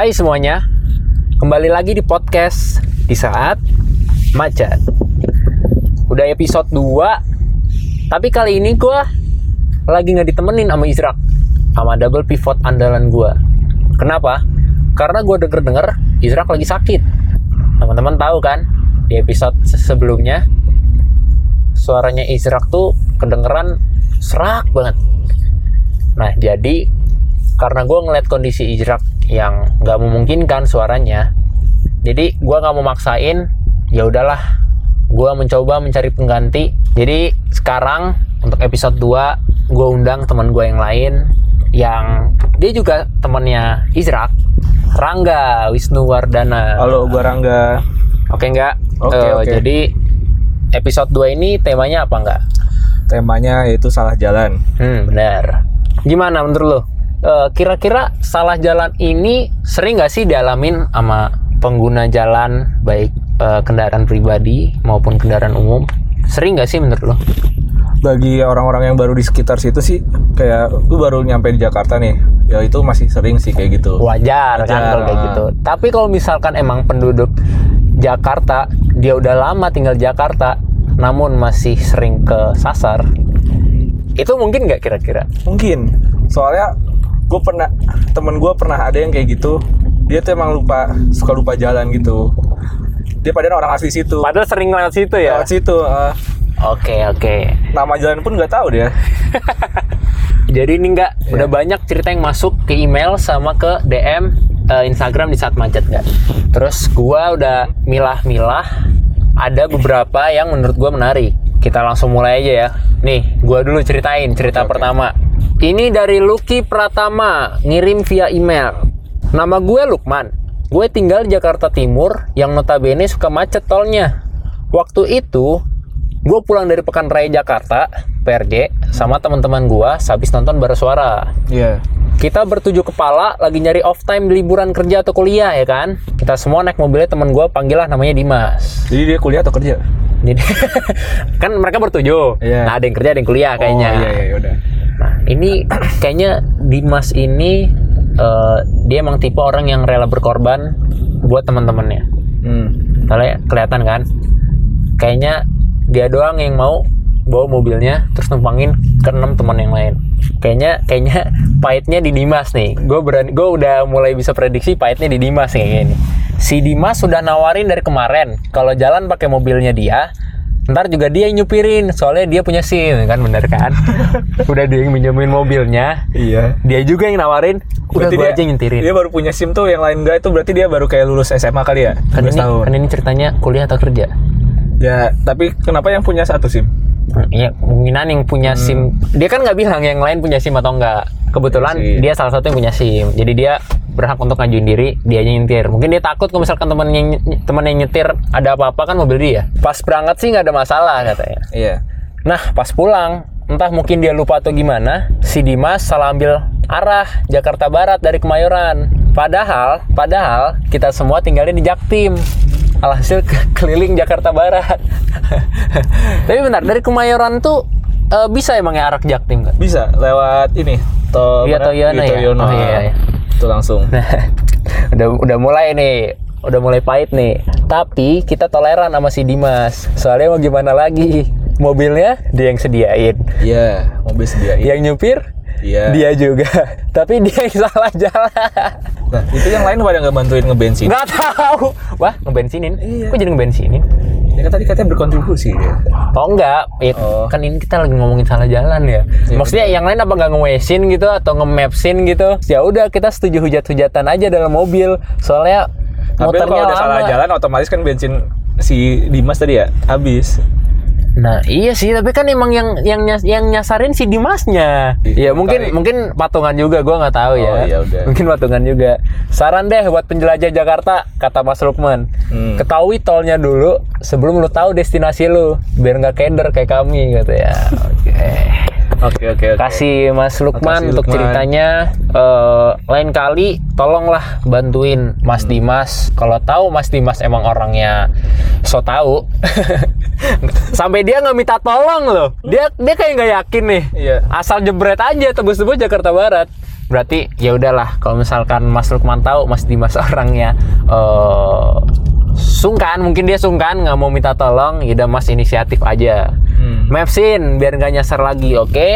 Hai semuanya, kembali lagi di podcast di saat macet. Udah episode 2, tapi kali ini gue lagi nggak ditemenin sama Izrak, sama double pivot andalan gue. Kenapa? Karena gue denger-denger Izrak lagi sakit. Teman-teman tahu kan, di episode sebelumnya suaranya Izrak tuh kedengeran serak banget. Nah, jadi karena gue ngeliat kondisi Izrak yang nggak memungkinkan suaranya, jadi gue nggak mau maksain. Ya udahlah, gue mencoba mencari pengganti. Jadi sekarang untuk episode 2 gue undang teman gue yang lain yang dia juga temannya Izrak, Rangga Wisnu Wardana. Halo, gua Rangga. Oke nggak? Oke, Eh, oke. Jadi episode 2 ini temanya apa nggak? Temanya yaitu salah jalan. Hmm, benar. Gimana menurut lo? Eh, kira-kira salah jalan ini sering nggak sih dialamin sama pengguna jalan baik eh, kendaraan pribadi maupun kendaraan umum? Sering nggak sih menurut lo? Bagi orang-orang yang baru di sekitar situ sih, kayak lu baru nyampe di Jakarta nih, ya itu masih sering sih kayak gitu. Wajar, kan Wajar, kalau kayak gitu. Tapi kalau misalkan emang penduduk Jakarta dia udah lama tinggal Jakarta, namun masih sering ke sasar, itu mungkin nggak kira-kira? Mungkin, soalnya gue pernah temen gue pernah ada yang kayak gitu. Dia tuh emang lupa suka lupa jalan gitu. Dia padahal orang asli situ. Padahal sering lewat situ ya. Lewat situ, eh, Oke oke. nama jalan pun nggak tahu dia. Jadi ini enggak Iya. udah banyak cerita yang masuk ke email sama ke DM eh, Instagram di saat macet nggak. Terus gua udah milah-milah ada beberapa yang menurut gua menarik. Kita langsung mulai aja ya. Nih, gua dulu ceritain cerita oke. pertama. Ini dari Lucky Pratama, ngirim via email. Nama gue Lukman. Gue tinggal di Jakarta Timur yang notabene suka macet tolnya. Waktu itu gue pulang dari Pekan Raya Jakarta PRJ sama teman-teman gue habis nonton bara suara Iya. kita bertujuh kepala lagi nyari off time di liburan kerja atau kuliah ya kan kita semua naik mobilnya teman gue panggil lah namanya Dimas Jadi dia kuliah atau kerja? jadi kan mereka bertujuh Iya. nah ada yang kerja ada yang kuliah kayaknya Oh, iya, iya, udah. Ini kayaknya Dimas ini eh, dia emang tipe orang yang rela berkorban buat teman-temannya. Hmm. Soalnya kelihatan kan? Kayaknya dia doang yang mau bawa mobilnya terus numpangin ke enam teman yang lain. Kayaknya kayaknya pahitnya di Dimas nih. Gue berani gue udah mulai bisa prediksi pahitnya di Dimas nih kayaknya nih. Si Dimas sudah nawarin dari kemarin kalau jalan pakai mobilnya dia ntar juga dia yang nyupirin soalnya dia punya SIM kan bener kan udah dia yang minjemin mobilnya Iya. dia juga yang nawarin udah Berarti gue dia- aja yang nyetirin Dia baru punya SIM tuh yang lain enggak itu berarti dia baru kayak lulus SMA kali ya? kan 12 ini, tahun. kan ini ceritanya kuliah atau kerja Ya, tapi kenapa yang punya satu SIM? Iya, kemungkinan yang punya Hmm. SIM. Dia kan nggak bilang yang lain punya SIM atau enggak. Kebetulan dia salah satu yang punya SIM. Jadi dia berhak untuk ngajuin diri, dia nyetir. Mungkin dia takut kalau misalkan temen yang temen yang nyetir ada apa-apa kan mobil dia. Pas berangkat sih nggak ada masalah katanya. Iya. Nah, pas pulang, entah mungkin dia lupa atau gimana, si Dimas salah ambil arah Jakarta Barat dari Kemayoran. Padahal, padahal kita semua tinggalnya di Jaktim. Alhasil ke- keliling Jakarta Barat. Tapi bentar, dari Kemayoran tuh eh, bisa emang ya arah Jaktim kan? Bisa lewat ini. To Iya? Toyono ya? Toyono. Oh, iya, iya. Itu langsung. Nah, udah udah mulai nih, udah mulai pahit nih. Tapi kita toleran sama si Dimas. Soalnya mau gimana lagi? Mobilnya dia yang sediain. Iya, mobil sediain. Yang nyupir Iya. dia juga. Tapi dia yang salah jalan. Nah, itu yang lain pada nggak bantuin ngebensin. Nggak tahu. Wah, ngebensinin. Iya. Kok jadi ngebensinin? Ya kan tadi katanya berkontribusi dia. Oh enggak, Ya, Oh. kan ini kita lagi ngomongin salah jalan ya. Iya, Maksudnya yang lain apa nggak ngewesin gitu atau ngemapsin gitu? Ya udah kita setuju hujat-hujatan aja dalam mobil. Soalnya Tapi muternya kalau udah lama. salah jalan otomatis kan bensin si Dimas tadi ya habis. Nah iya sih, tapi kan emang yang yang nyas- yang nyasarin si Dimasnya. Iya, Iya mungkin kali. mungkin patungan juga, gua nggak tahu ya. Oh, iya udah. Mungkin patungan juga. Saran deh buat penjelajah Jakarta, kata Mas Lukman. Hmm. Ketahui tolnya dulu sebelum lu tahu destinasi lu, biar nggak keder kayak kami gitu ya. Oke. Oke oke oke. Kasih Mas Lukman Makasih, untuk Lukman. ceritanya. Eh, lain kali tolonglah bantuin Mas Hmm. Dimas. Kalau tahu Mas Dimas emang orangnya so tahu. Sampai dia nggak minta tolong loh. Dia dia kayak nggak yakin nih. Iya. Asal jebret aja tebus-tebus Jakarta Barat. berarti ya udahlah kalau misalkan Mas Lukman tahu Mas Dimas orangnya eh sungkan mungkin dia sungkan nggak mau minta tolong ya udah Mas inisiatif aja Hmm. Mapsin biar nggak nyasar lagi oke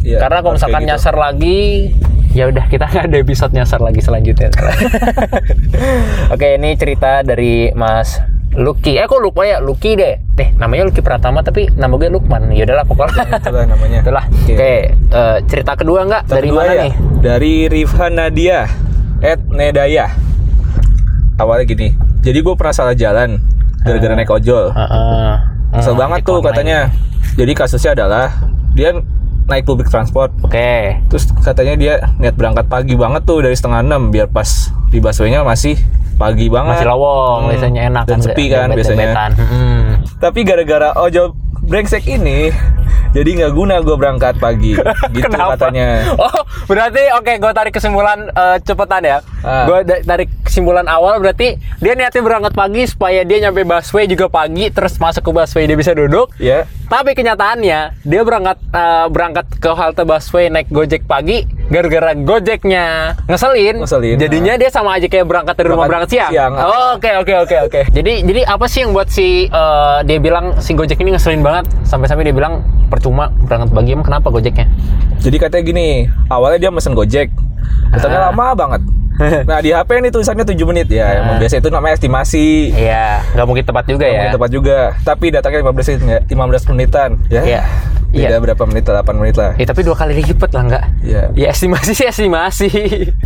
Iya, karena kalau misalkan gitu. nyasar lagi ya udah kita nggak ada episode nyasar lagi selanjutnya oke ini cerita dari Mas Lucky eh kok lupa ya Lucky deh deh namanya Lucky Pratama tapi nama gue Lukman ya udahlah pokoknya Itulah namanya. itulah Oke. oke eh, cerita kedua nggak dari kedua mana ya, nih Dari Rifhan Nadia at Nedaya. Awalnya gini. Jadi gue pernah salah jalan gara-gara naik ojol. Heeh. Kesel Hmm, banget tuh online. katanya. Jadi kasusnya adalah dia naik public transport. Oke. Terus katanya dia niat berangkat pagi banget tuh dari setengah enam biar pas di busway-nya masih pagi banget. Masih lowong, Hmm. biasanya enak Dan sepi kan biasanya. Hmm. Tapi gara-gara ojol brengsek ini jadi nggak guna gue berangkat pagi. Gitu Kenapa? katanya. Oh, berarti oke, gue tarik kesimpulan eh, cepetan ya. Ah. Gue tarik kesimpulan awal berarti dia niatnya berangkat pagi supaya dia nyampe busway juga pagi, terus masuk ke busway dia bisa duduk. Ya. Tapi kenyataannya dia berangkat eh, berangkat ke halte busway naik Gojek pagi gara-gara Gojeknya ngeselin. Ngeselin, Jadinya dia sama aja kayak berangkat dari rumah Berangkat siang. Oke oke oke oke. Jadi jadi apa sih yang buat si eh, dia bilang si Gojek ini ngeselin banget sampai-sampai dia bilang percuma berangkat pagi emang kenapa Gojeknya? Jadi katanya gini, awalnya dia mesen Gojek. Datangnya Ah. lama banget. Nah di HP ini tulisannya 7 menit ya. Emang Ah. biasa itu namanya estimasi. Iya, nggak mungkin tepat juga Nggak ya. mungkin tepat juga. Tapi datangnya 15 menit, nggak? 15 menitan. Ya. Iya. Beda Iya. berapa menit? 8 menit lah. Ya, tapi dua kali lipat lah nggak? Iya. Ya estimasi sih estimasi.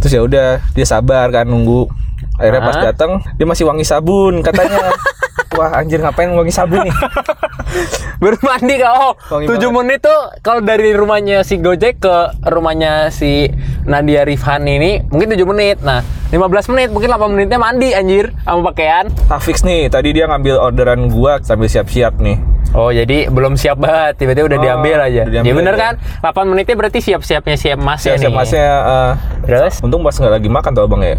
Terus ya udah, dia sabar kan nunggu. Akhirnya pas Ah. datang dia masih wangi sabun katanya. Wah anjir ngapain wangi sabun nih? Baru mandi. Oh, 7 banget. menit tuh kalau dari rumahnya si Gojek ke rumahnya si Nadia Rifhan ini mungkin 7 menit. Nah, 15 menit mungkin 8 menitnya mandi anjir sama pakaian. Hafiz nih, tadi dia ngambil orderan gua sambil siap-siap nih. Oh, jadi belum siap banget, tiba-tiba udah Oh, diambil aja. udah diambil ya bener aja. kan? 8 menitnya berarti siap-siapnya siap masnya Siap-siap nih. masnya eh, Terus? Untung pas nggak lagi makan tuh abang ya.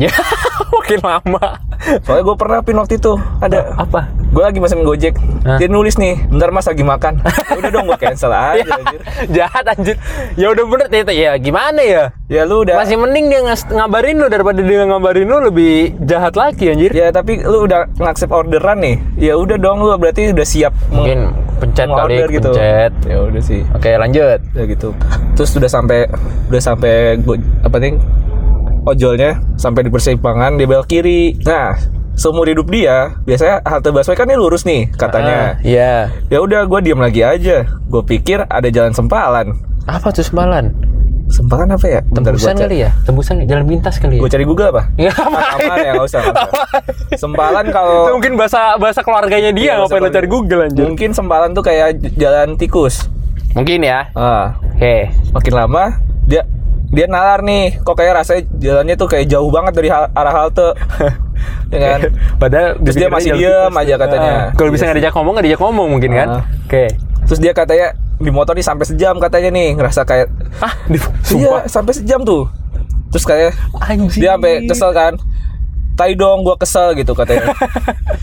Ya, makin lama. Soalnya gue pernah pin waktu itu ada Apa? gue lagi mesen gojek Hah? dia nulis nih bentar mas lagi makan ya udah dong gue cancel aja Ya, anjir. jahat anjir. Ya udah bener ternyata ya gimana ya? ya lu udah Masih mending dia ngas- ngabarin lu daripada dia ngabarin lu lebih jahat lagi anjir. ya tapi lu udah ngaccept orderan nih ya udah dong lu berarti udah siap Mungkin pencet kali, order gitu pencet. ya udah sih Oke, lanjut. ya gitu terus udah sampai udah sampai apa nih ojolnya sampai di persimpangan dia belok kiri nah seumur hidup dia biasanya halte busway kan ini lurus nih katanya Ah, Iya. ya udah gue diam lagi aja gue pikir ada jalan sempalan Apa tuh sembalan? sempalan apa ya Bentar, Tembusan kali ya? Tembusan jalan pintas kali ya? gue cari Google apa Ya, aman ya nggak usah, nggak usah. sempalan Itu kalau mungkin bahasa bahasa keluarganya dia Iya, bahasa ngapain lo cari. Google anjir. mungkin sempalan tuh kayak jalan tikus Mungkin ya. ah Oke. makin lama dia dia nalar nih kok kayak rasanya jalannya tuh kayak jauh banget dari hal- arah halte ya kan Padahal Terus dia masih diem pintas. aja katanya. Ah, Kalau bisa Iya nggak diajak ngomong nggak diajak ngomong mungkin kan? Ah. Oke. terus dia katanya di motor nih sampai sejam katanya nih ngerasa kayak Ah, di, iya sampai sejam tuh terus kayak Anjir. dia sampai kesel kan tai dong gua kesel gitu katanya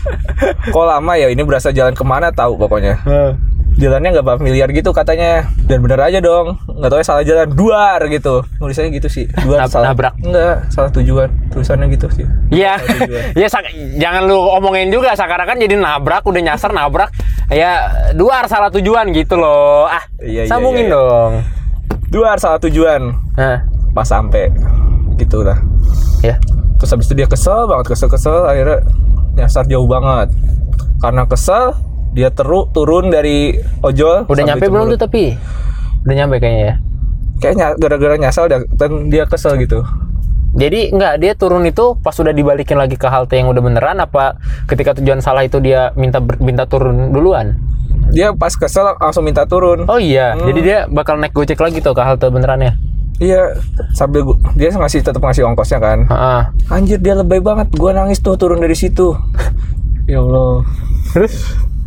kok lama ya ini berasa jalan ke mana tahu pokoknya Ah. Jalannya nggak familiar gitu katanya. Dan bener aja dong. Nggak tahu ya salah jalan. Duar gitu. Nulisannya gitu sih. Duar Nab- salah nabrak. enggak salah tujuan. Tulisannya gitu sih. Iya, ya sak- jangan lu omongin juga. Sekarang kan jadi nabrak udah nyasar nabrak. Ya duar salah tujuan gitu loh. Ah Iya, iya, sambungin iya, iya. dong. Duar salah tujuan. Nah pas sampai. Gitu lah ya terus habis itu dia kesel banget kesel kesel akhirnya nyasar jauh banget. Karena kesel dia teru turun dari ojol udah nyampe belum tuh tapi? Udah nyampe kayaknya ya? Kayaknya gara-gara nyasar dan, dia kesel gitu. Jadi enggak dia turun itu pas udah dibalikin lagi ke halte yang udah beneran apa ketika tujuan salah itu dia minta minta turun duluan? Dia pas kesel langsung minta turun. Oh iya Hmm. jadi dia bakal naik gojek lagi tuh ke halte benerannya iya sambil gua- dia ngasih tetap ngasih ongkosnya kan. Heeh. anjir dia lebay banget. Gua nangis tuh turun dari situ. Ya Allah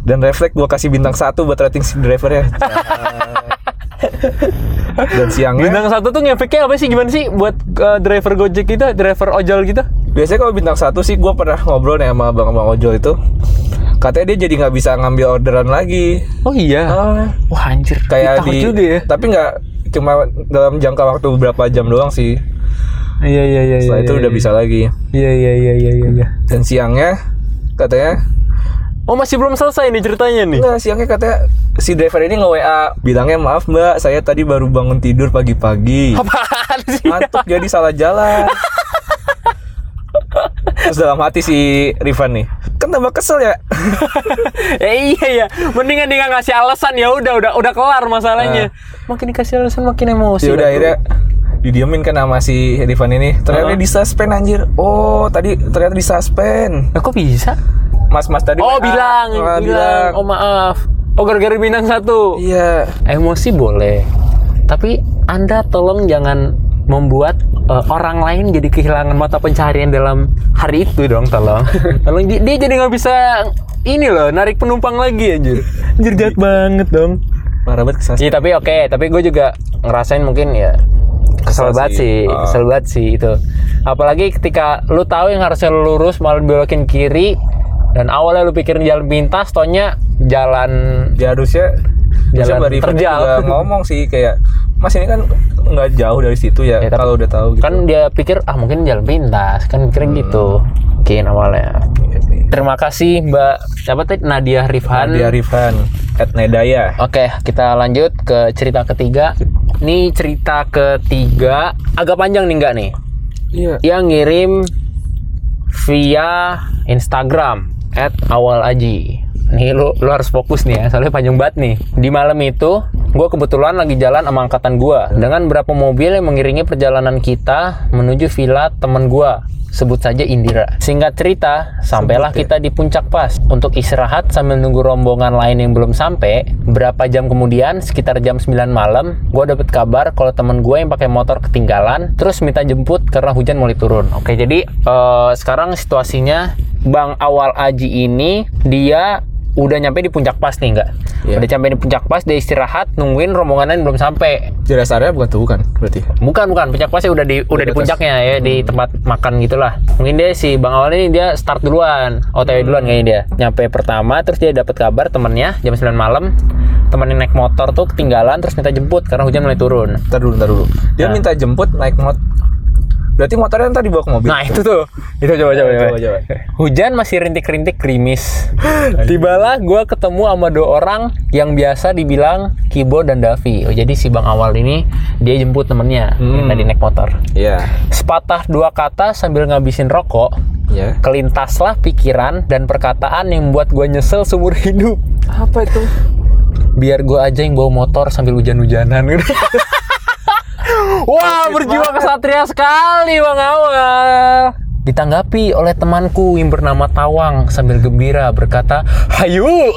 dan refleks gua kasih bintang satu buat rating si driver ya dan siangnya bintang satu tuh ngefeknya apa sih? Gimana sih buat uh, driver gojek kita driver ojol gitu? Biasanya kalau bintang satu sih gua pernah ngobrol nih sama abang-abang ojol itu. Katanya dia jadi nggak bisa ngambil orderan lagi. Oh iya? Ah, wah anjir. Kayak di juga ya. tapi nggak cuma dalam jangka waktu beberapa jam doang sih. Iya iya iya. Setelah itu udah bisa lagi. Iya iya iya iya iya. Dan siangnya katanya Oh masih belum selesai nih ceritanya nih. Enggak, siangnya katanya si driver ini nge-WA bilangnya maaf mbak saya tadi baru bangun tidur pagi-pagi Apaan sih? ngantuk jadi salah jalan terus dalam hati si Rifan nih kan tambah kesel ya eh iya ya, mendingan dia ngasih alasan ya udah udah udah kelar masalahnya. Makin dikasih alasan makin emosi. ya udah akhirnya didiemin kan sama si Rifan ini ternyata Heeh. di suspend anjir oh tadi ternyata di suspend kok bisa? Mas-mas tadi Oh bilang, Ah, bilang, oh maaf. Oh gara-gara bintang satu. iya Emosi boleh, tapi anda tolong jangan membuat eh, orang lain jadi kehilangan mata pencaharian dalam hari itu dong, tolong. tolong dia, dia jadi nggak bisa ini loh, narik penumpang lagi anjir. Anjir jahat banget dong. parah banget Iya tapi oke, tapi gue juga ngerasain mungkin ya kesel Kesel banget sih. sih, Ah. kesel banget sih itu. Apalagi ketika lu tahu yang harusnya lu lurus malah belokin kiri dan awalnya lu pikirin jalan pintas, tonya jalan ya harusnya Jalan harusnya Rifan terjal. juga ngomong sih kayak mas ini kan nggak jauh dari situ ya, Ya, kalau udah tahu gitu. kan dia pikir ah mungkin jalan pintas. Kan mikirnya gitu mungkin awalnya. Terima kasih Mbak siapa tadi? Nadia Rifhan. Nadia Rifan at Nedaya. Oke, kita lanjut ke cerita ketiga. Ini cerita ketiga agak panjang nih enggak nih? iya. Dia ngirim via Instagram at awal aji. Nih lu, lu harus fokus nih ya, soalnya panjang banget nih. Di malam itu, gue kebetulan lagi jalan sama angkatan gue dengan beberapa mobil yang mengiringi perjalanan kita menuju villa temen gue. Sebut saja Indira. Singkat cerita, sampailah Sebut ya. kita di puncak pas untuk istirahat sambil nunggu rombongan lain yang belum sampai. Berapa jam kemudian, sekitar jam 9 malam, gue dapet kabar kalau temen gue yang pakai motor ketinggalan, terus minta jemput karena hujan mulai turun. Oke, jadi eh, sekarang situasinya Bang Awal Aji ini dia udah nyampe di puncak pas nih enggak? Iya. Udah nyampe di puncak pas, dia istirahat nungguin rombongan lain belum sampai. di rest area bukan tuh kan berarti Bukan bukan puncak pasnya udah di udah di di puncaknya ya di tempat makan gitulah. Mungkin dia si Bang Awal ini dia start duluan, Hmm. OTW duluan kayaknya dia. Nyampe pertama terus dia dapat kabar temennya jam 9 malam temennya naik motor tuh ketinggalan terus minta jemput karena hujan mulai turun. ntar dulu ntar dulu dia Nah. minta jemput naik mot berarti motornya ntar dibawa ke mobil Nah itu tuh, itu coba coba coba. coba. Hujan masih rintik-rintik krimis. Tibalah gue ketemu sama dua orang yang biasa dibilang Kibo dan Davi. Oh, jadi si Bang Awal ini dia jemput temennya yang Hmm. tadi naik motor. iya Sepatah dua kata sambil ngabisin rokok, iya kelintaslah pikiran dan perkataan yang membuat gue nyesel seumur hidup. apa itu Biar gue aja yang bawa motor sambil hujan-hujanan. Wah, berjiwa kesatria sekali Bang Awal. Ditanggapi oleh temanku yang bernama Tawang sambil gembira berkata, "Hayu."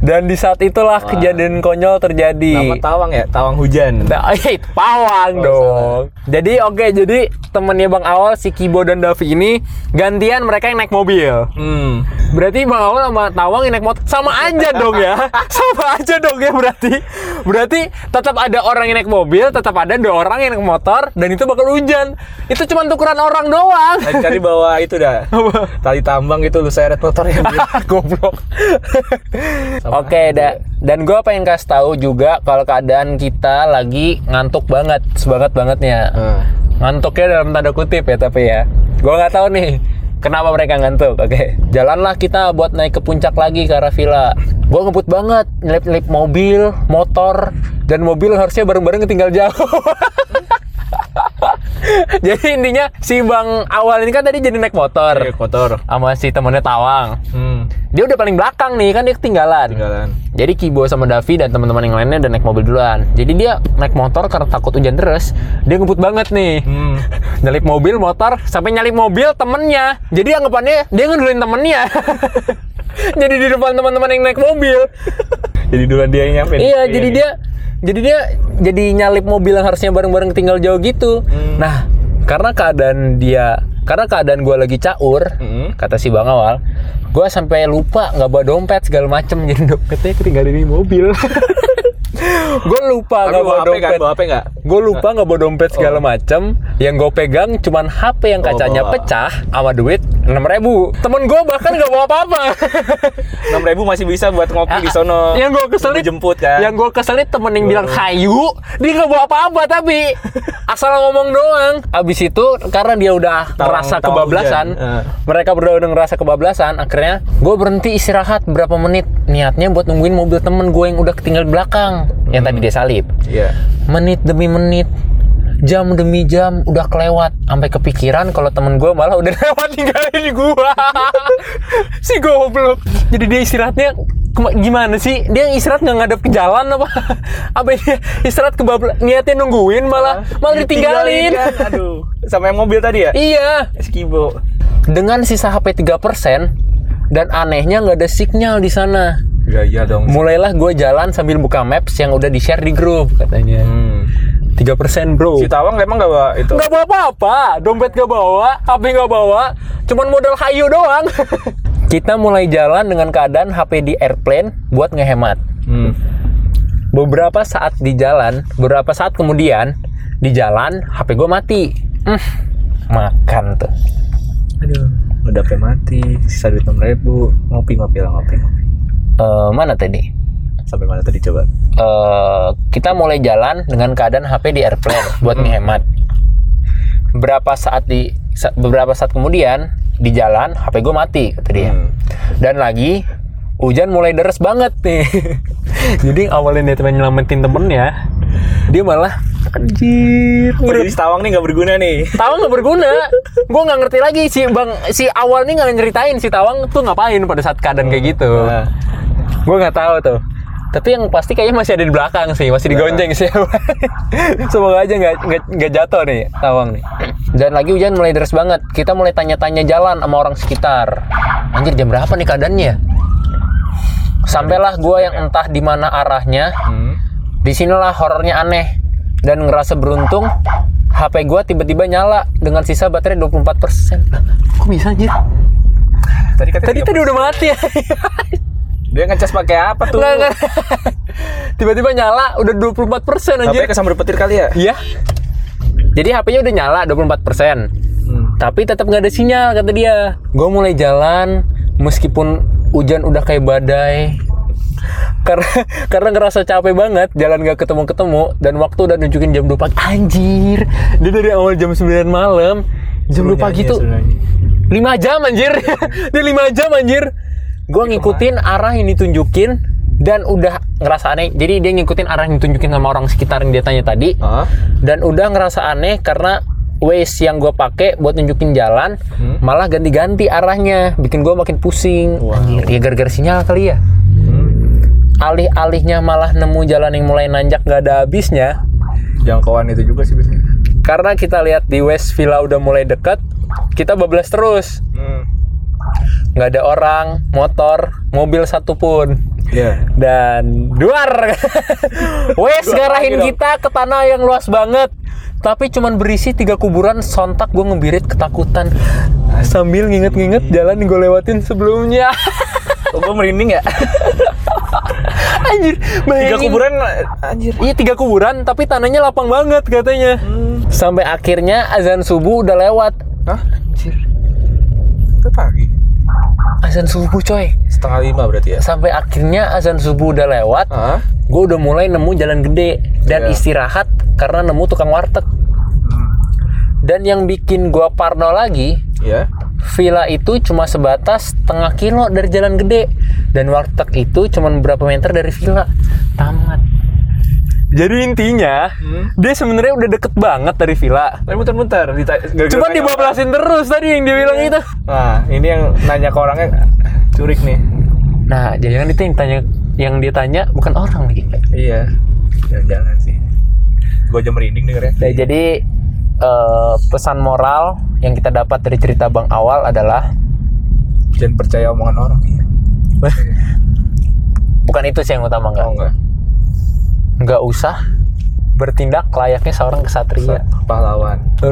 Dan di saat itulah kejadian konyol terjadi. nama tawang ya tawang hujan Nah, eh, pawang Oh, dong. Jadi oke, jadi temennya Bang Awal si Kibo dan Davi ini gantian mereka yang naik mobil. hmm Berarti Bang Awal sama Tawang yang naik motor sama aja dong ya. sama aja dong ya berarti. Berarti tetap ada orang yang naik mobil, tetap ada dua orang yang naik motor dan itu bakal hujan. Itu cuma tukeran orang doang. Lain kali bawa itu dah tali tambang gitu lu seret motornya Goblok. Oke, da dan gue pengen kasih tahu juga kalau keadaan kita lagi ngantuk banget, sebanget bangetnya. Hmm. Ngantuknya dalam tanda kutip ya tapi ya. Gue nggak tahu nih kenapa mereka ngantuk. Oke, jalanlah kita buat naik ke puncak lagi ke arah villa. Gue ngebut banget, nyelip-nyelip mobil, motor, dan mobil harusnya bareng-bareng tinggal jauh. jadi intinya si bang awal ini kan tadi jadi naik motor Iya, kotor sama si temennya Tawang. hmm Dia udah paling belakang nih kan dia ketinggalan. tinggalan Jadi Kibo sama Davi dan teman-teman yang lainnya udah naik mobil duluan. Jadi dia naik motor karena takut hujan deras. Dia ngebut banget nih. hmm Nyalip mobil, motor, sampai nyalip mobil temennya. Jadi anggapannya dia ngeduluin temennya. jadi di depan teman-teman yang naik mobil. Jadi duluan dia yang nyampe iya, jadi dia jadi dia jadi nyalip mobil yang harusnya bareng-bareng tinggal jauh gitu. Hmm. Nah, karena keadaan dia karena keadaan gue lagi caur, Hmm. kata si Bang Awal, gue sampai lupa nggak bawa dompet segala macem jadi dompetnya ketinggalan di mobil. gue lupa nggak bawa kan dompet. bawa HP nggak gue lupa nggak bawa dompet segala macem. Yang gue pegang cuman HP yang kacanya bawa. pecah sama duit enam ribu. Temen gue bahkan nggak bawa apa-apa. Enam ribu masih bisa buat ngopi di sono. Yang gue keselit jemput kan? yang gue keselit temen yang bilang hayu dia nggak bawa apa-apa tapi asal ngomong doang. Abis itu karena dia udah Tawang- merasa kebablasan. Eh. mereka berdua udah ngerasa kebablasan akhirnya gue berhenti istirahat berapa menit. Niatnya buat nungguin mobil temen gue yang udah ketinggal di belakang yang tadi dia salip iya. Menit demi menit. Jam demi jam udah kelewat. Sampai kepikiran kalau temen gue malah udah lewat ninggalin gue si goblok. Jadi dia istirahatnya gimana sih? Dia istirahat nggak ngadep ke jalan apa? Apa dia istirahat ke niatnya nungguin malah malah ditinggalin kan? aduh. Sama yang mobil tadi ya? Iya. Skibo dengan sisa HP 3% dan anehnya nggak ada sinyal di sana. Iya iya dong mulailah gue jalan sambil buka maps yang udah di share di grup katanya. Hmm. 3% bro. Si Tawang emang gak bawa itu? Nggak bawa apa-apa. Dompet nggak bawa HP nggak bawa. Cuman modal hayu doang. Kita mulai jalan dengan keadaan HP di airplane buat ngehemat. Hmm. beberapa saat di jalan beberapa saat kemudian di jalan HP gue mati. Hmm, makan tuh. Aduh. Udah pe mati sisa duit enam ribu. Ngopi ngopi lah ngopi ngopi. Eh, mana tadi sampai mana tadi coba? Eh, kita mulai jalan dengan keadaan HP di airplane buat ngehemat. Berapa saat di beberapa saat kemudian di jalan HP gue mati kata dia. Hmm. dan lagi hujan mulai deres banget nih. Jadi awalnya dia pengen nyelamatin temennya dia malah anjir Oh, jadi si Tawang nih nggak berguna nih? Tawang nggak berguna. Gue nggak ngerti lagi si bang si awal nih nggak nyeritain si Tawang tuh ngapain pada saat keadaan kayak gitu. Nah, gue nggak tahu tuh tapi yang pasti kayaknya masih ada di belakang sih masih digonceng sih. Semoga aja nggak nggak- jatuh nih tawang nih. Dan lagi hujan mulai deras banget. Kita mulai tanya-tanya jalan sama orang sekitar. Anjir jam berapa nih keadaannya? Sampailah gue yang entah di mana arahnya. Hmm. di sinilah horornya aneh. Dan ngerasa beruntung HP gue tiba-tiba nyala dengan sisa baterai 24% kok bisa anjir? Tadi tadi tadi udah mati. ya dia ngecas pakai apa tuh Nggak, nggak. tiba-tiba nyala udah 24% anjir HP kesambar petir kali ya Iya. Jadi HP-nya udah nyala 24%. hmm. Tapi tetap nggak ada sinyal kata dia. Gue mulai jalan meskipun hujan udah kayak badai. Karena karena ngerasa capek banget jalan nggak ketemu-ketemu dan waktu udah nunjukin jam 2 pagi. Anjir. Dia dari awal jam 9 malam jam 2 pagi tuh 5 jam anjir. dia 5 jam anjir. Gue ngikutin arah yang ditunjukin dan udah ngerasa aneh. Jadi dia ngikutin arah yang ditunjukin sama orang sekitar yang dia tanya tadi Hah? dan udah ngerasa aneh karena Waze yang gue pakai buat nunjukin jalan Hmm. malah ganti-ganti arahnya bikin gue makin pusing Wow. anjir ya gara-gara sinyal kali ya Hmm. alih-alihnya malah nemu jalan yang mulai nanjak gak ada habisnya jangkauan itu juga sih biasanya karena kita lihat di West Villa udah mulai deket kita bablas terus hmm. Nggak ada orang motor mobil satupun ya dan duar. Wes ngarahin kita ke tanah yang luas banget. Tapi cuman berisi tiga kuburan sontak gue ngebirit ketakutan. Sambil nginget-nginget jalan yang gue lewatin sebelumnya. Oh, gue merinding ya? Anjir tiga bayangin. kuburan anjir. Iya tiga kuburan tapi tanahnya lapang banget katanya. Hmm. sampai akhirnya azan subuh udah lewat. Hah? anjir. Itu pagi azan subuh coy. Setengah lima berarti ya? Sampai akhirnya azan subuh udah lewat Hah? gue udah mulai nemu jalan gede dan Iya. istirahat karena nemu tukang warteg. Hmm. dan yang bikin gue parno lagi ya villa itu cuma sebatas setengah kilo dari jalan gede. Dan warteg itu cuma berapa meter dari villa. Tamat jadi intinya Hmm. dia sebenarnya udah deket banget dari villa. Tapi muter-muter cuma dibablasin terus tadi yang dia bilang itu. Apa. nah ini yang nanya ke orangnya curik nih. Nah jangan itu yang tanya yang dia tanya bukan orang lagi. Iya. Jangan-jangan sih. Gue aja merinding dengernya. Nah, jadi eh, pesan moral yang kita dapat dari cerita bang awal adalah jangan percaya omongan orang. Bukan itu sih yang utama nggak oh enggak nggak usah bertindak layaknya seorang kesatria pahlawan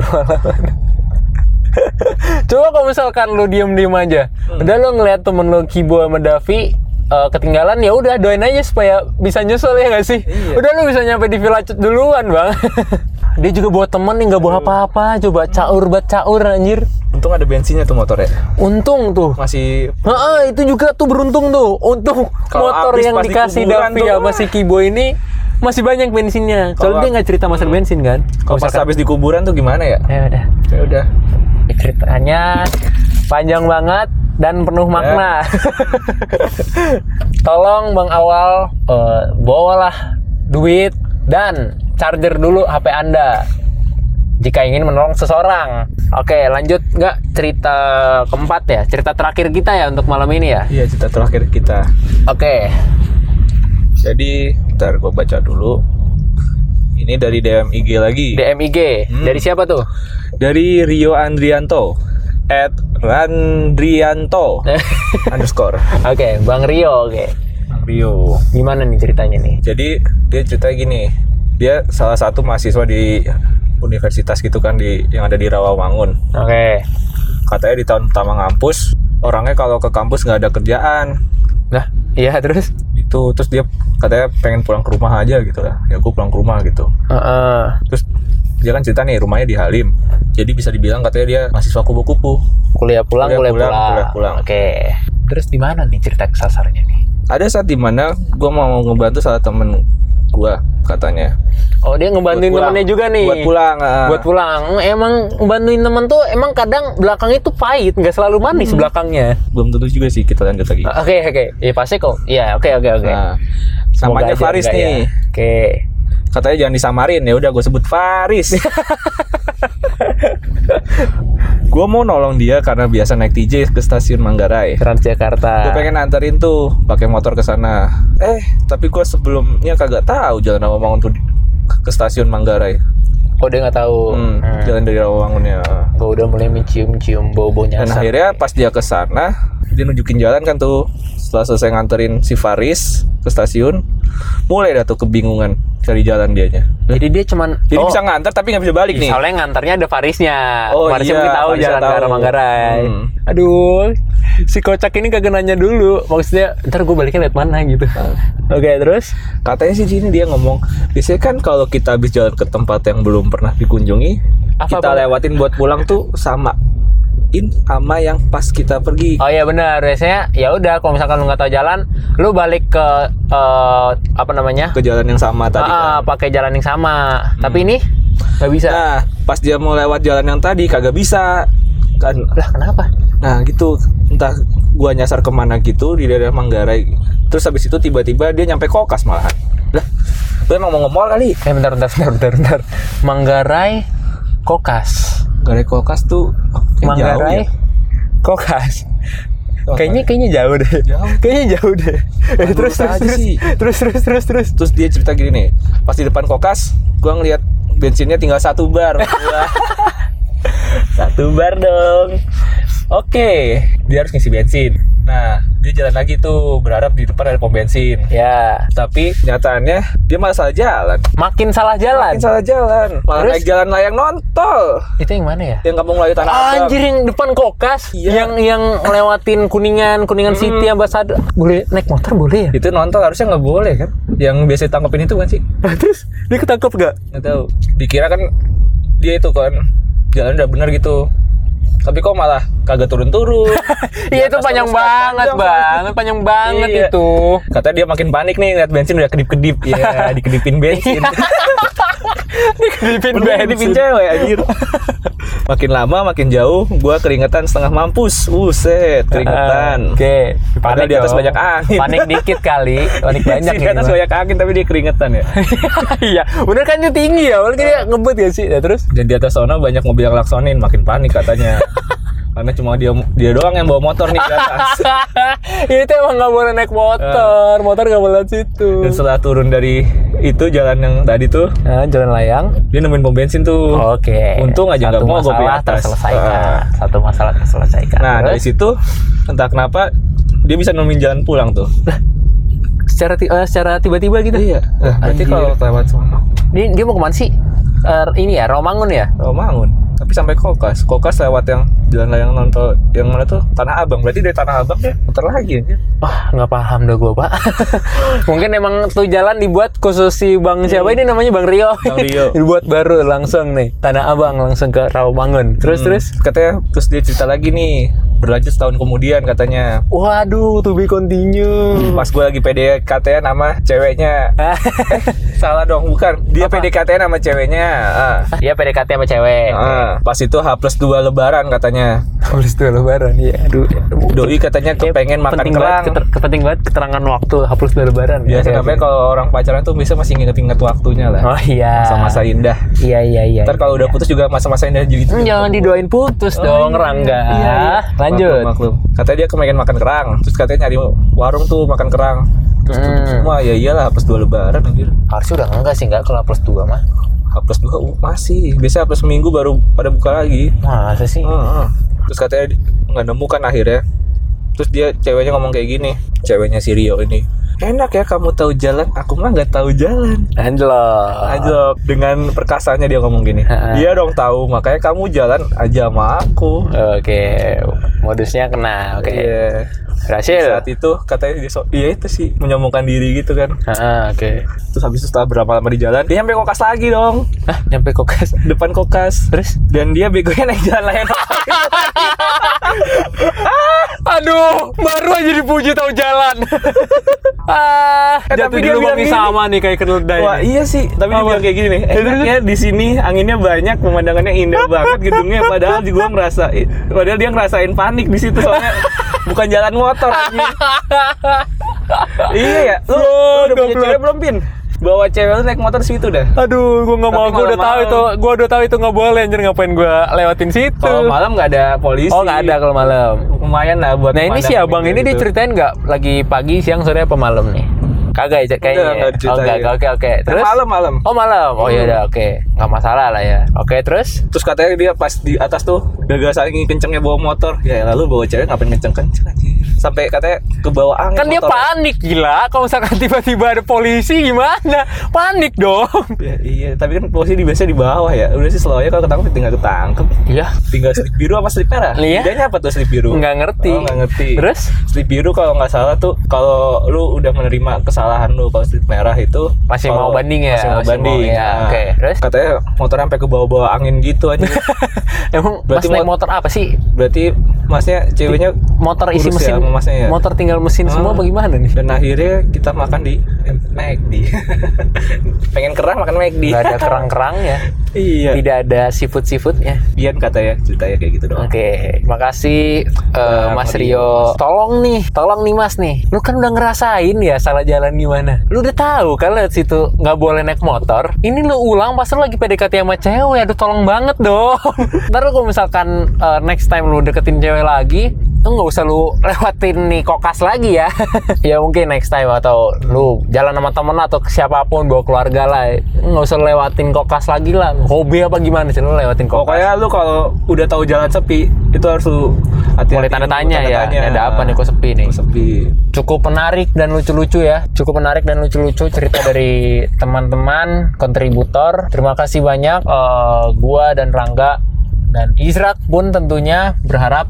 coba kalau misalkan lu diem diem aja udah lu ngeliat temen lu Kibo sama Davi eh, ketinggalan ya udah doain aja supaya bisa nyusul ya gak sih? Iya. Udah lu bisa nyampe di Villa duluan, Bang. Dia juga bawa temen nih nggak bawa apa-apa, coba caur bat caur anjir. Untung ada bensinnya tuh motornya. Untung tuh. Masih Heeh, itu juga tuh beruntung tuh. Untung Kalau motor yang dikasih Davi sama si Kibo ini masih banyak bensinnya. Soalnya dia nggak cerita masalah bensin kan. kalau pas habis di kuburan tuh gimana ya? Ya udah. Ya udah. ceritanya panjang banget dan penuh Ya. makna. Tolong Bang Awal eh, bawalah duit dan charger dulu HP Anda jika ingin menolong seseorang. Oke, lanjut nggak cerita keempat ya? Cerita terakhir kita ya untuk malam ini ya. Iya cerita terakhir kita. Oke. Jadi, ntar gue baca dulu. Ini dari DM IG lagi. DMIG Hmm. dari siapa tuh? Dari Rio Andrianto. At Randrianto underscore. Oke, Bang Rio. Oke. Bang Rio. Gimana nih ceritanya nih? Jadi dia cerita gini. Dia salah satu mahasiswa di universitas gitu kan di yang ada di Rawamangun. Oke. Katanya di tahun pertama ngampus, orangnya kalau ke kampus nggak ada kerjaan. Nah, iya terus? Itu terus dia katanya pengen pulang ke rumah aja gitu lah. Ya gue pulang ke rumah gitu. Heeh. Terus dia kan cerita nih rumahnya di Halim. Jadi bisa dibilang katanya dia mahasiswa kupu-kupu. kuliah pulang Kuliah kuliah, pulang, pulang, kuliah pulang. oke terus di mana nih cerita kesasarnya nih Ada saat di mana gue mau ngebantu salah temen gue katanya. oh dia ngebantuin temennya juga nih Buat pulang. ah. buat pulang emang ngebantuin temen tuh emang kadang belakangnya tuh pahit nggak selalu manis Hmm. belakangnya Belum tentu juga sih kita lanjut lagi. oke oke ya pasti kok iya oke oke oke Nah, Semoga namanya aja Faris ya. nih. oke Katanya jangan disamarin ya udah gue sebut Faris. gue mau nolong dia karena biasa naik TJ ke stasiun Manggarai. Gue Transjakarta pengen anterin tuh pakai motor ke sana. Eh, tapi gue sebelumnya kagak tahu jalan Rawamangun tuh ke stasiun Manggarai. oh dia nggak tahu Hmm, hmm. jalan dari Rawamangunnya. gue udah mulai mencium-cium bau-bau Dan nyasar akhirnya pas dia ke sana, dia nunjukin jalan kan tuh. Setelah selesai nganterin si Faris ke stasiun, mulai dah tuh kebingungan cari jalan dianya. jadi dia cuman Jadi oh, bisa nganter tapi nggak bisa balik nih. Soalnya ngantarnya ada Farisnya. Oh, Farisnya iya, tahu Farisnya jalan ke arah tahu. Manggarai. Hmm. Aduh, si kocak ini kagak nanya dulu. Maksudnya, ntar gue baliknya liat mana gitu. Hmm. Oke, terus? Katanya sih sini dia ngomong, biasanya kan kalau kita habis jalan ke tempat yang belum pernah dikunjungi, Apa, kita Bang? lewatin buat pulang tuh sama in sama yang pas kita pergi. Oh iya benar. Biasanya ya udah kalau misalkan lu nggak tahu jalan, lu balik ke eh, apa namanya? ke jalan yang sama tadi Ah, kan. pakai jalan yang sama. Tapi ini nggak bisa. Nah, pas dia mau lewat jalan yang tadi kagak bisa. Kan Lah kenapa? nah gitu entah gua nyasar ke mana gitu di daerah Manggarai. Terus habis itu tiba-tiba dia nyampe kokas malahan. Lah, lu emang mau nge-mall kali? Eh bentar bentar bentar bentar. bentar. Manggarai Kokas. Manggarai kokas tuh oh, kayak jauh Manggarai ya. Kokas. Oh, Kayaknya kayaknya jauh deh. Jauh. Kayaknya jauh deh. Eh, Aduh, terus terus terus, sih. terus terus terus terus. Terus dia cerita gini nih, pas di depan kokas, gua ngeliat bensinnya tinggal satu bar. Satu bar dong. Oke, dia harus ngisi bensin. Nah, dia jalan lagi tuh, berharap di depan ada pom bensin. Ya, Tapi nyataannya dia malah salah jalan. makin salah jalan. Makin salah jalan. Malah Terus? naik jalan layang nontol. Itu yang mana ya? Yang kampung Melayu Tanah Abang. Anjir yang depan kokas Iya. yang yang lewatin kuningan kuningan city ambassador boleh naik motor boleh ya Itu nontol harusnya nggak boleh kan? Yang biasa ditangkapin itu kan sih? terus dia ketangkep gak nggak tahu dikira kan dia itu kan jalan udah bener gitu tapi kok malah kagak turun-turun? Iya itu panjang banget banget panjang banget Iya. itu. Kata dia makin panik nih lihat bensin udah kedip-kedip. Ya dikedipin bensin. Dikedipin kedipin cewek anjir makin lama makin jauh gua keringetan setengah mampus. Uset keringetan. Oke Padahal di atas dong. banyak angin. panik dikit kali panik banyak di atas gitu. banyak angin tapi dia keringetan ya. Iya bener kan dia tinggi ya? Bener kan dia ngebut ya sih? Ya, terus? Dan di atas sana banyak mobil yang laksonin makin panik katanya karena cuma dia dia doang yang bawa motor nih ke atas ini tuh emang nggak boleh naik motor motor nggak boleh situ dan setelah turun dari itu jalan yang tadi tuh nah, jalan layang dia nemuin pom bensin tuh Oke. Untung aja nggak di masalah atas. terselesaikan. Ah. Satu masalah terselesaikan. nah Terus, dari situ entah kenapa dia bisa nemuin jalan pulang tuh secara eh, secara tiba-tiba gitu. iya berarti Anjir. kalau lewat sana Dia, dia mau ke mana sih? Eh, ini ya, Romangun ya? oh mangun tapi sampai kokas kokas lewat yang jalan layang nonton yang mana tuh tanah abang berarti dari tanah abang dia muter lagi anjir. Wah, nggak paham dah gue pak. Mungkin emang tuh jalan dibuat khusus si Bang siapa ini namanya Bang Rio. Bang Rio. dibuat baru langsung nih Tanah Abang langsung ke Rawamangun. Terus Hmm. terus. katanya terus dia cerita lagi nih berlanjut setahun kemudian katanya Waduh, to be continue. pas gue lagi PDKT nama ceweknya salah dong bukan dia Apa? PDKT nama ceweknya ah. Dia PDKT sama cewek. Ah, pas itu H plus 2 lebaran katanya Habis itu lebaran ya. Aduh. Doi katanya kepengen makan penting kerang banget, keter- penting banget keterangan waktu hapus dua lebaran. Biasa Ya, namanya kalau orang pacaran tuh bisa masih inget-inget waktunya lah Oh iya. Masa-masa indah Iya iya iya. Ntar kalau udah putus juga masa-masa indah gitu Hmm, jangan didoain putus Oh, dong, iya. Rangga. Iya, iya. Lanjut. Maklum, maklum. Katanya dia kepengen makan kerang Terus katanya nyari warung tuh makan kerang Terus Hmm. wah ya iyalah plus 2 lebaran anjir Harusnya udah enggak sih enggak kalau plus 2 mah. H plus 2 masih Biasanya H plus seminggu baru pada buka lagi Masa sih? Heeh. Terus katanya nggak nemu kan akhirnya. Terus dia ceweknya ngomong kayak gini, ceweknya si Rio ini. Enak ya kamu tahu jalan, aku mah nggak tahu jalan. Anjlok. Aja dengan perkasanya dia ngomong gini. Iya dong tahu, makanya kamu jalan aja sama aku. Oke, modusnya kena. Oke. Iya. Berhasil. Saat itu katanya dia so, iya itu sih menyombongkan diri gitu kan. Oke. Terus habis itu setelah berapa lama di jalan, dia nyampe kokas lagi dong, Hah, nyampe kokas. depan kokas. Terus? Dan dia begonya naik jalan lain. Aduh, baru aja dipuji tahu jalan. ah, jatuh tapi di dia bilang gini. sama nih kayak keledai. Wah iya sih, tapi dia Apa? bilang kayak gini nih. Enaknya di sini anginnya banyak, pemandangannya indah banget gedungnya. Padahal juga ngerasa, padahal dia ngerasain panik di situ soalnya bukan jalan motor. anjing. iya ya, lu, lu udah punya cewek belum pin? Bawa cewek lu naik motor situ dah. Aduh, gua nggak mau. Gua udah tahu itu. Gua udah tahu itu nggak boleh. Anjir ngapain gua lewatin situ? Kalau malam nggak ada polisi. Oh nggak ada kalau malam. Lumayan lah buat. Nah ini si abang gitu. ini diceritain nggak lagi pagi, siang, sore apa malam nih? Kagak ya kayaknya. Enggak, enggak oh enggak, enggak, oke oke. Terus? malam malam. Oh malam. Oh iya Hmm. udah oke. Nggak masalah lah ya. Oke terus? Terus katanya dia pas di atas tuh gagal saking kencengnya bawa motor. Ya lalu bawa cewek ngapain kenceng-kenceng anjir. Sampai katanya ke bawah angin Kan dia motornya. panik gila. Kalau misalkan tiba-tiba ada polisi gimana? Panik dong. Ya, iya, tapi kan posisi di biasanya di bawah ya. Udah sih selalu kalau ketangkep tinggal ketangkep. Iya. Tinggal slip biru apa slip merah? Iya. Bedanya apa tuh slip biru? Nggak ngerti. Oh, nggak ngerti. Terus? Slip biru kalau nggak salah tuh kalau lu udah menerima kesalahan lu kalau slip merah itu Masih mau banding ya? Masih mau Masih banding. mau, ya, Nah, oke. Terus? Katanya motor sampai ke bawah-bawah angin gitu aja. Emang Berarti mas naik mot- motor apa sih? Berarti masnya ceweknya Motor isi kurus mesin. ya masnya ya? Motor tinggal mesin semua Ah. bagaimana nih? Dan akhirnya kita makan di McD. Pengen kerang makan McD. Gak ada kerang-kerangnya. iya. Tidak ada seafood-seafoodnya. Bian katanya ceritanya kayak gitu doang. Oke, makasih eh, Nah, Mas Mas Rio. Tolong nih, tolong nih Mas nih. Lu kan udah ngerasain ya salah jalan di mana. Lu udah tahu kan lihat situ nggak boleh naik motor. Ini lu ulang pas lu lagi PDKT sama cewek. Aduh tolong banget dong. Ntar lu kalau misalkan eh, next time lu deketin cewek lagi, lu nggak usah lu lewatin nih kokas lagi ya. ya mungkin next time atau lu jalan sama temen atau siapa pun bawa keluarga lah. Nggak usah lewatin kokas lagi lah. Hobi apa gimana sih lu lewatin kokas? Pokoknya lu kalau udah tahu jalan sepi, itu harus lu hati-hati. mulai tanda tanya ya tanya. ada apa nih kok sepi nih Kok sepi. cukup menarik dan lucu-lucu ya cukup menarik dan lucu-lucu cerita dari teman-teman kontributor terima kasih banyak Eh, gua dan Rangga dan Izrak pun tentunya berharap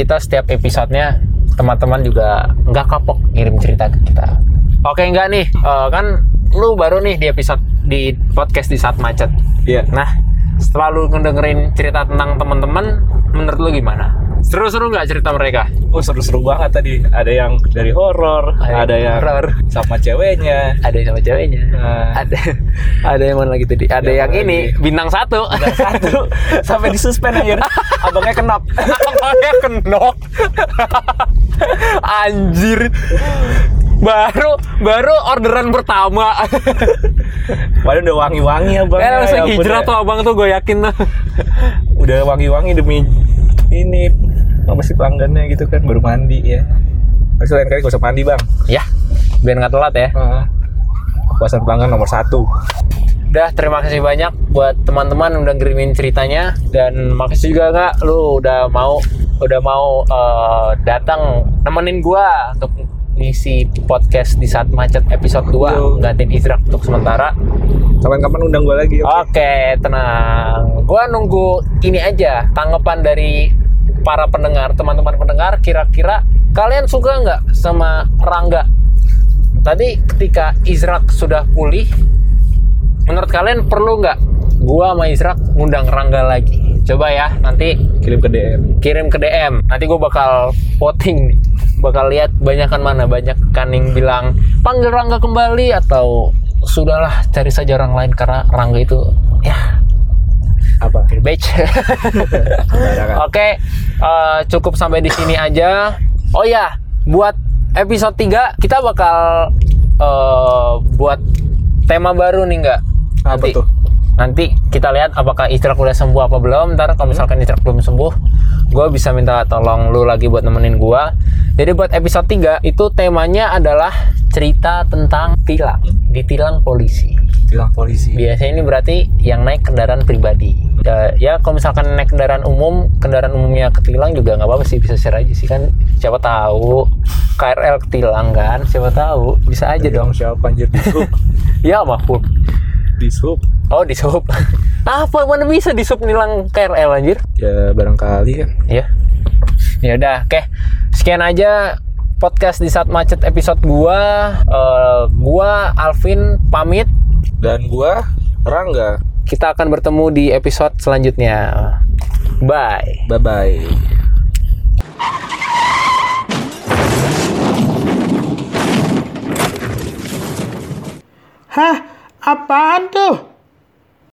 kita setiap episodenya teman-teman juga nggak kapok ngirim cerita ke kita oke enggak nih Eh, kan lu baru nih di episode di podcast di saat macet Iya. Nah, setelah lu ngedengerin cerita tentang teman-teman, menurut lu gimana? Seru-seru nggak cerita mereka? Oh seru-seru banget tadi. Ada yang dari horor, Ada yang horor. sama ceweknya. Ada yang sama ceweknya. Nah. Ada ada yang mana lagi tadi? Ada Yang yang ini lagi? bintang satu. Dan satu sampai disuspend aja. Abangnya kenop. Abangnya kenok. Anjir. Baru baru orderan pertama. Padahal udah wangi-wangi abangnya. Eh langsung Ya hijrah ya. tuh abang tuh gue yakin tuh. Udah wangi-wangi demi ini apa sih pelanggannya gitu kan baru mandi ya. Harus lain kali gak usah mandi bang. Ya, biar nggak telat ya. Heeh. Kepuasan pelanggan nomor satu. Udah terima kasih banyak buat teman-teman udah ngirimin ceritanya dan makasih juga nggak lu udah mau udah mau eh, datang nemenin gua untuk ngisi podcast di saat macet episode 2 Yo. gantiin Izrak untuk sementara Kapan-kapan undang gue lagi. oke? Oke, tenang. Gua nunggu ini aja tanggapan dari para pendengar, teman-teman pendengar. Kira-kira kalian suka nggak sama Rangga? Tadi ketika Izrak sudah pulih, menurut kalian perlu nggak gua sama Izrak ngundang Rangga lagi? Coba ya, nanti Kirim ke DM. kirim ke DM. Nanti gue bakal voting nih. Bakal lihat banyakan mana. Banyak kan yang bilang panggil Rangga kembali atau sudahlah cari saja orang lain karena Rangga itu ya Apa? garbage. Oke, eh, cukup sampai di sini aja. Oh ya, buat episode 3 kita bakal eh, buat tema baru nih nggak? Apa Nanti. tuh? Nanti kita lihat apakah Istrak udah sembuh apa belum. Ntar kalau misalkan Istrak belum sembuh, gue bisa minta tolong lu lagi buat nemenin gue. Jadi buat episode 3 itu temanya adalah cerita tentang tilang, ditilang polisi. Bilang polisi. Biasanya ini berarti yang naik kendaraan pribadi. Ya, ya kalau misalkan naik kendaraan umum, kendaraan umumnya ketilang juga nggak apa-apa sih bisa share aja sih kan. Siapa tahu KRL ketilang kan? Siapa tahu bisa aja dong. siapa anjir di sub? Ya mahfud. di sub. Oh di sub. Apa mana bisa di sub nilang KRL anjir? Ya barangkali kan. Ya. Ya udah, oke. Sekian aja podcast di saat macet episode gua. Eh, gua Alvin pamit. Dan gua Rangga. Kita akan bertemu di episode selanjutnya. Bye. Bye bye. Hah? Apaan tuh?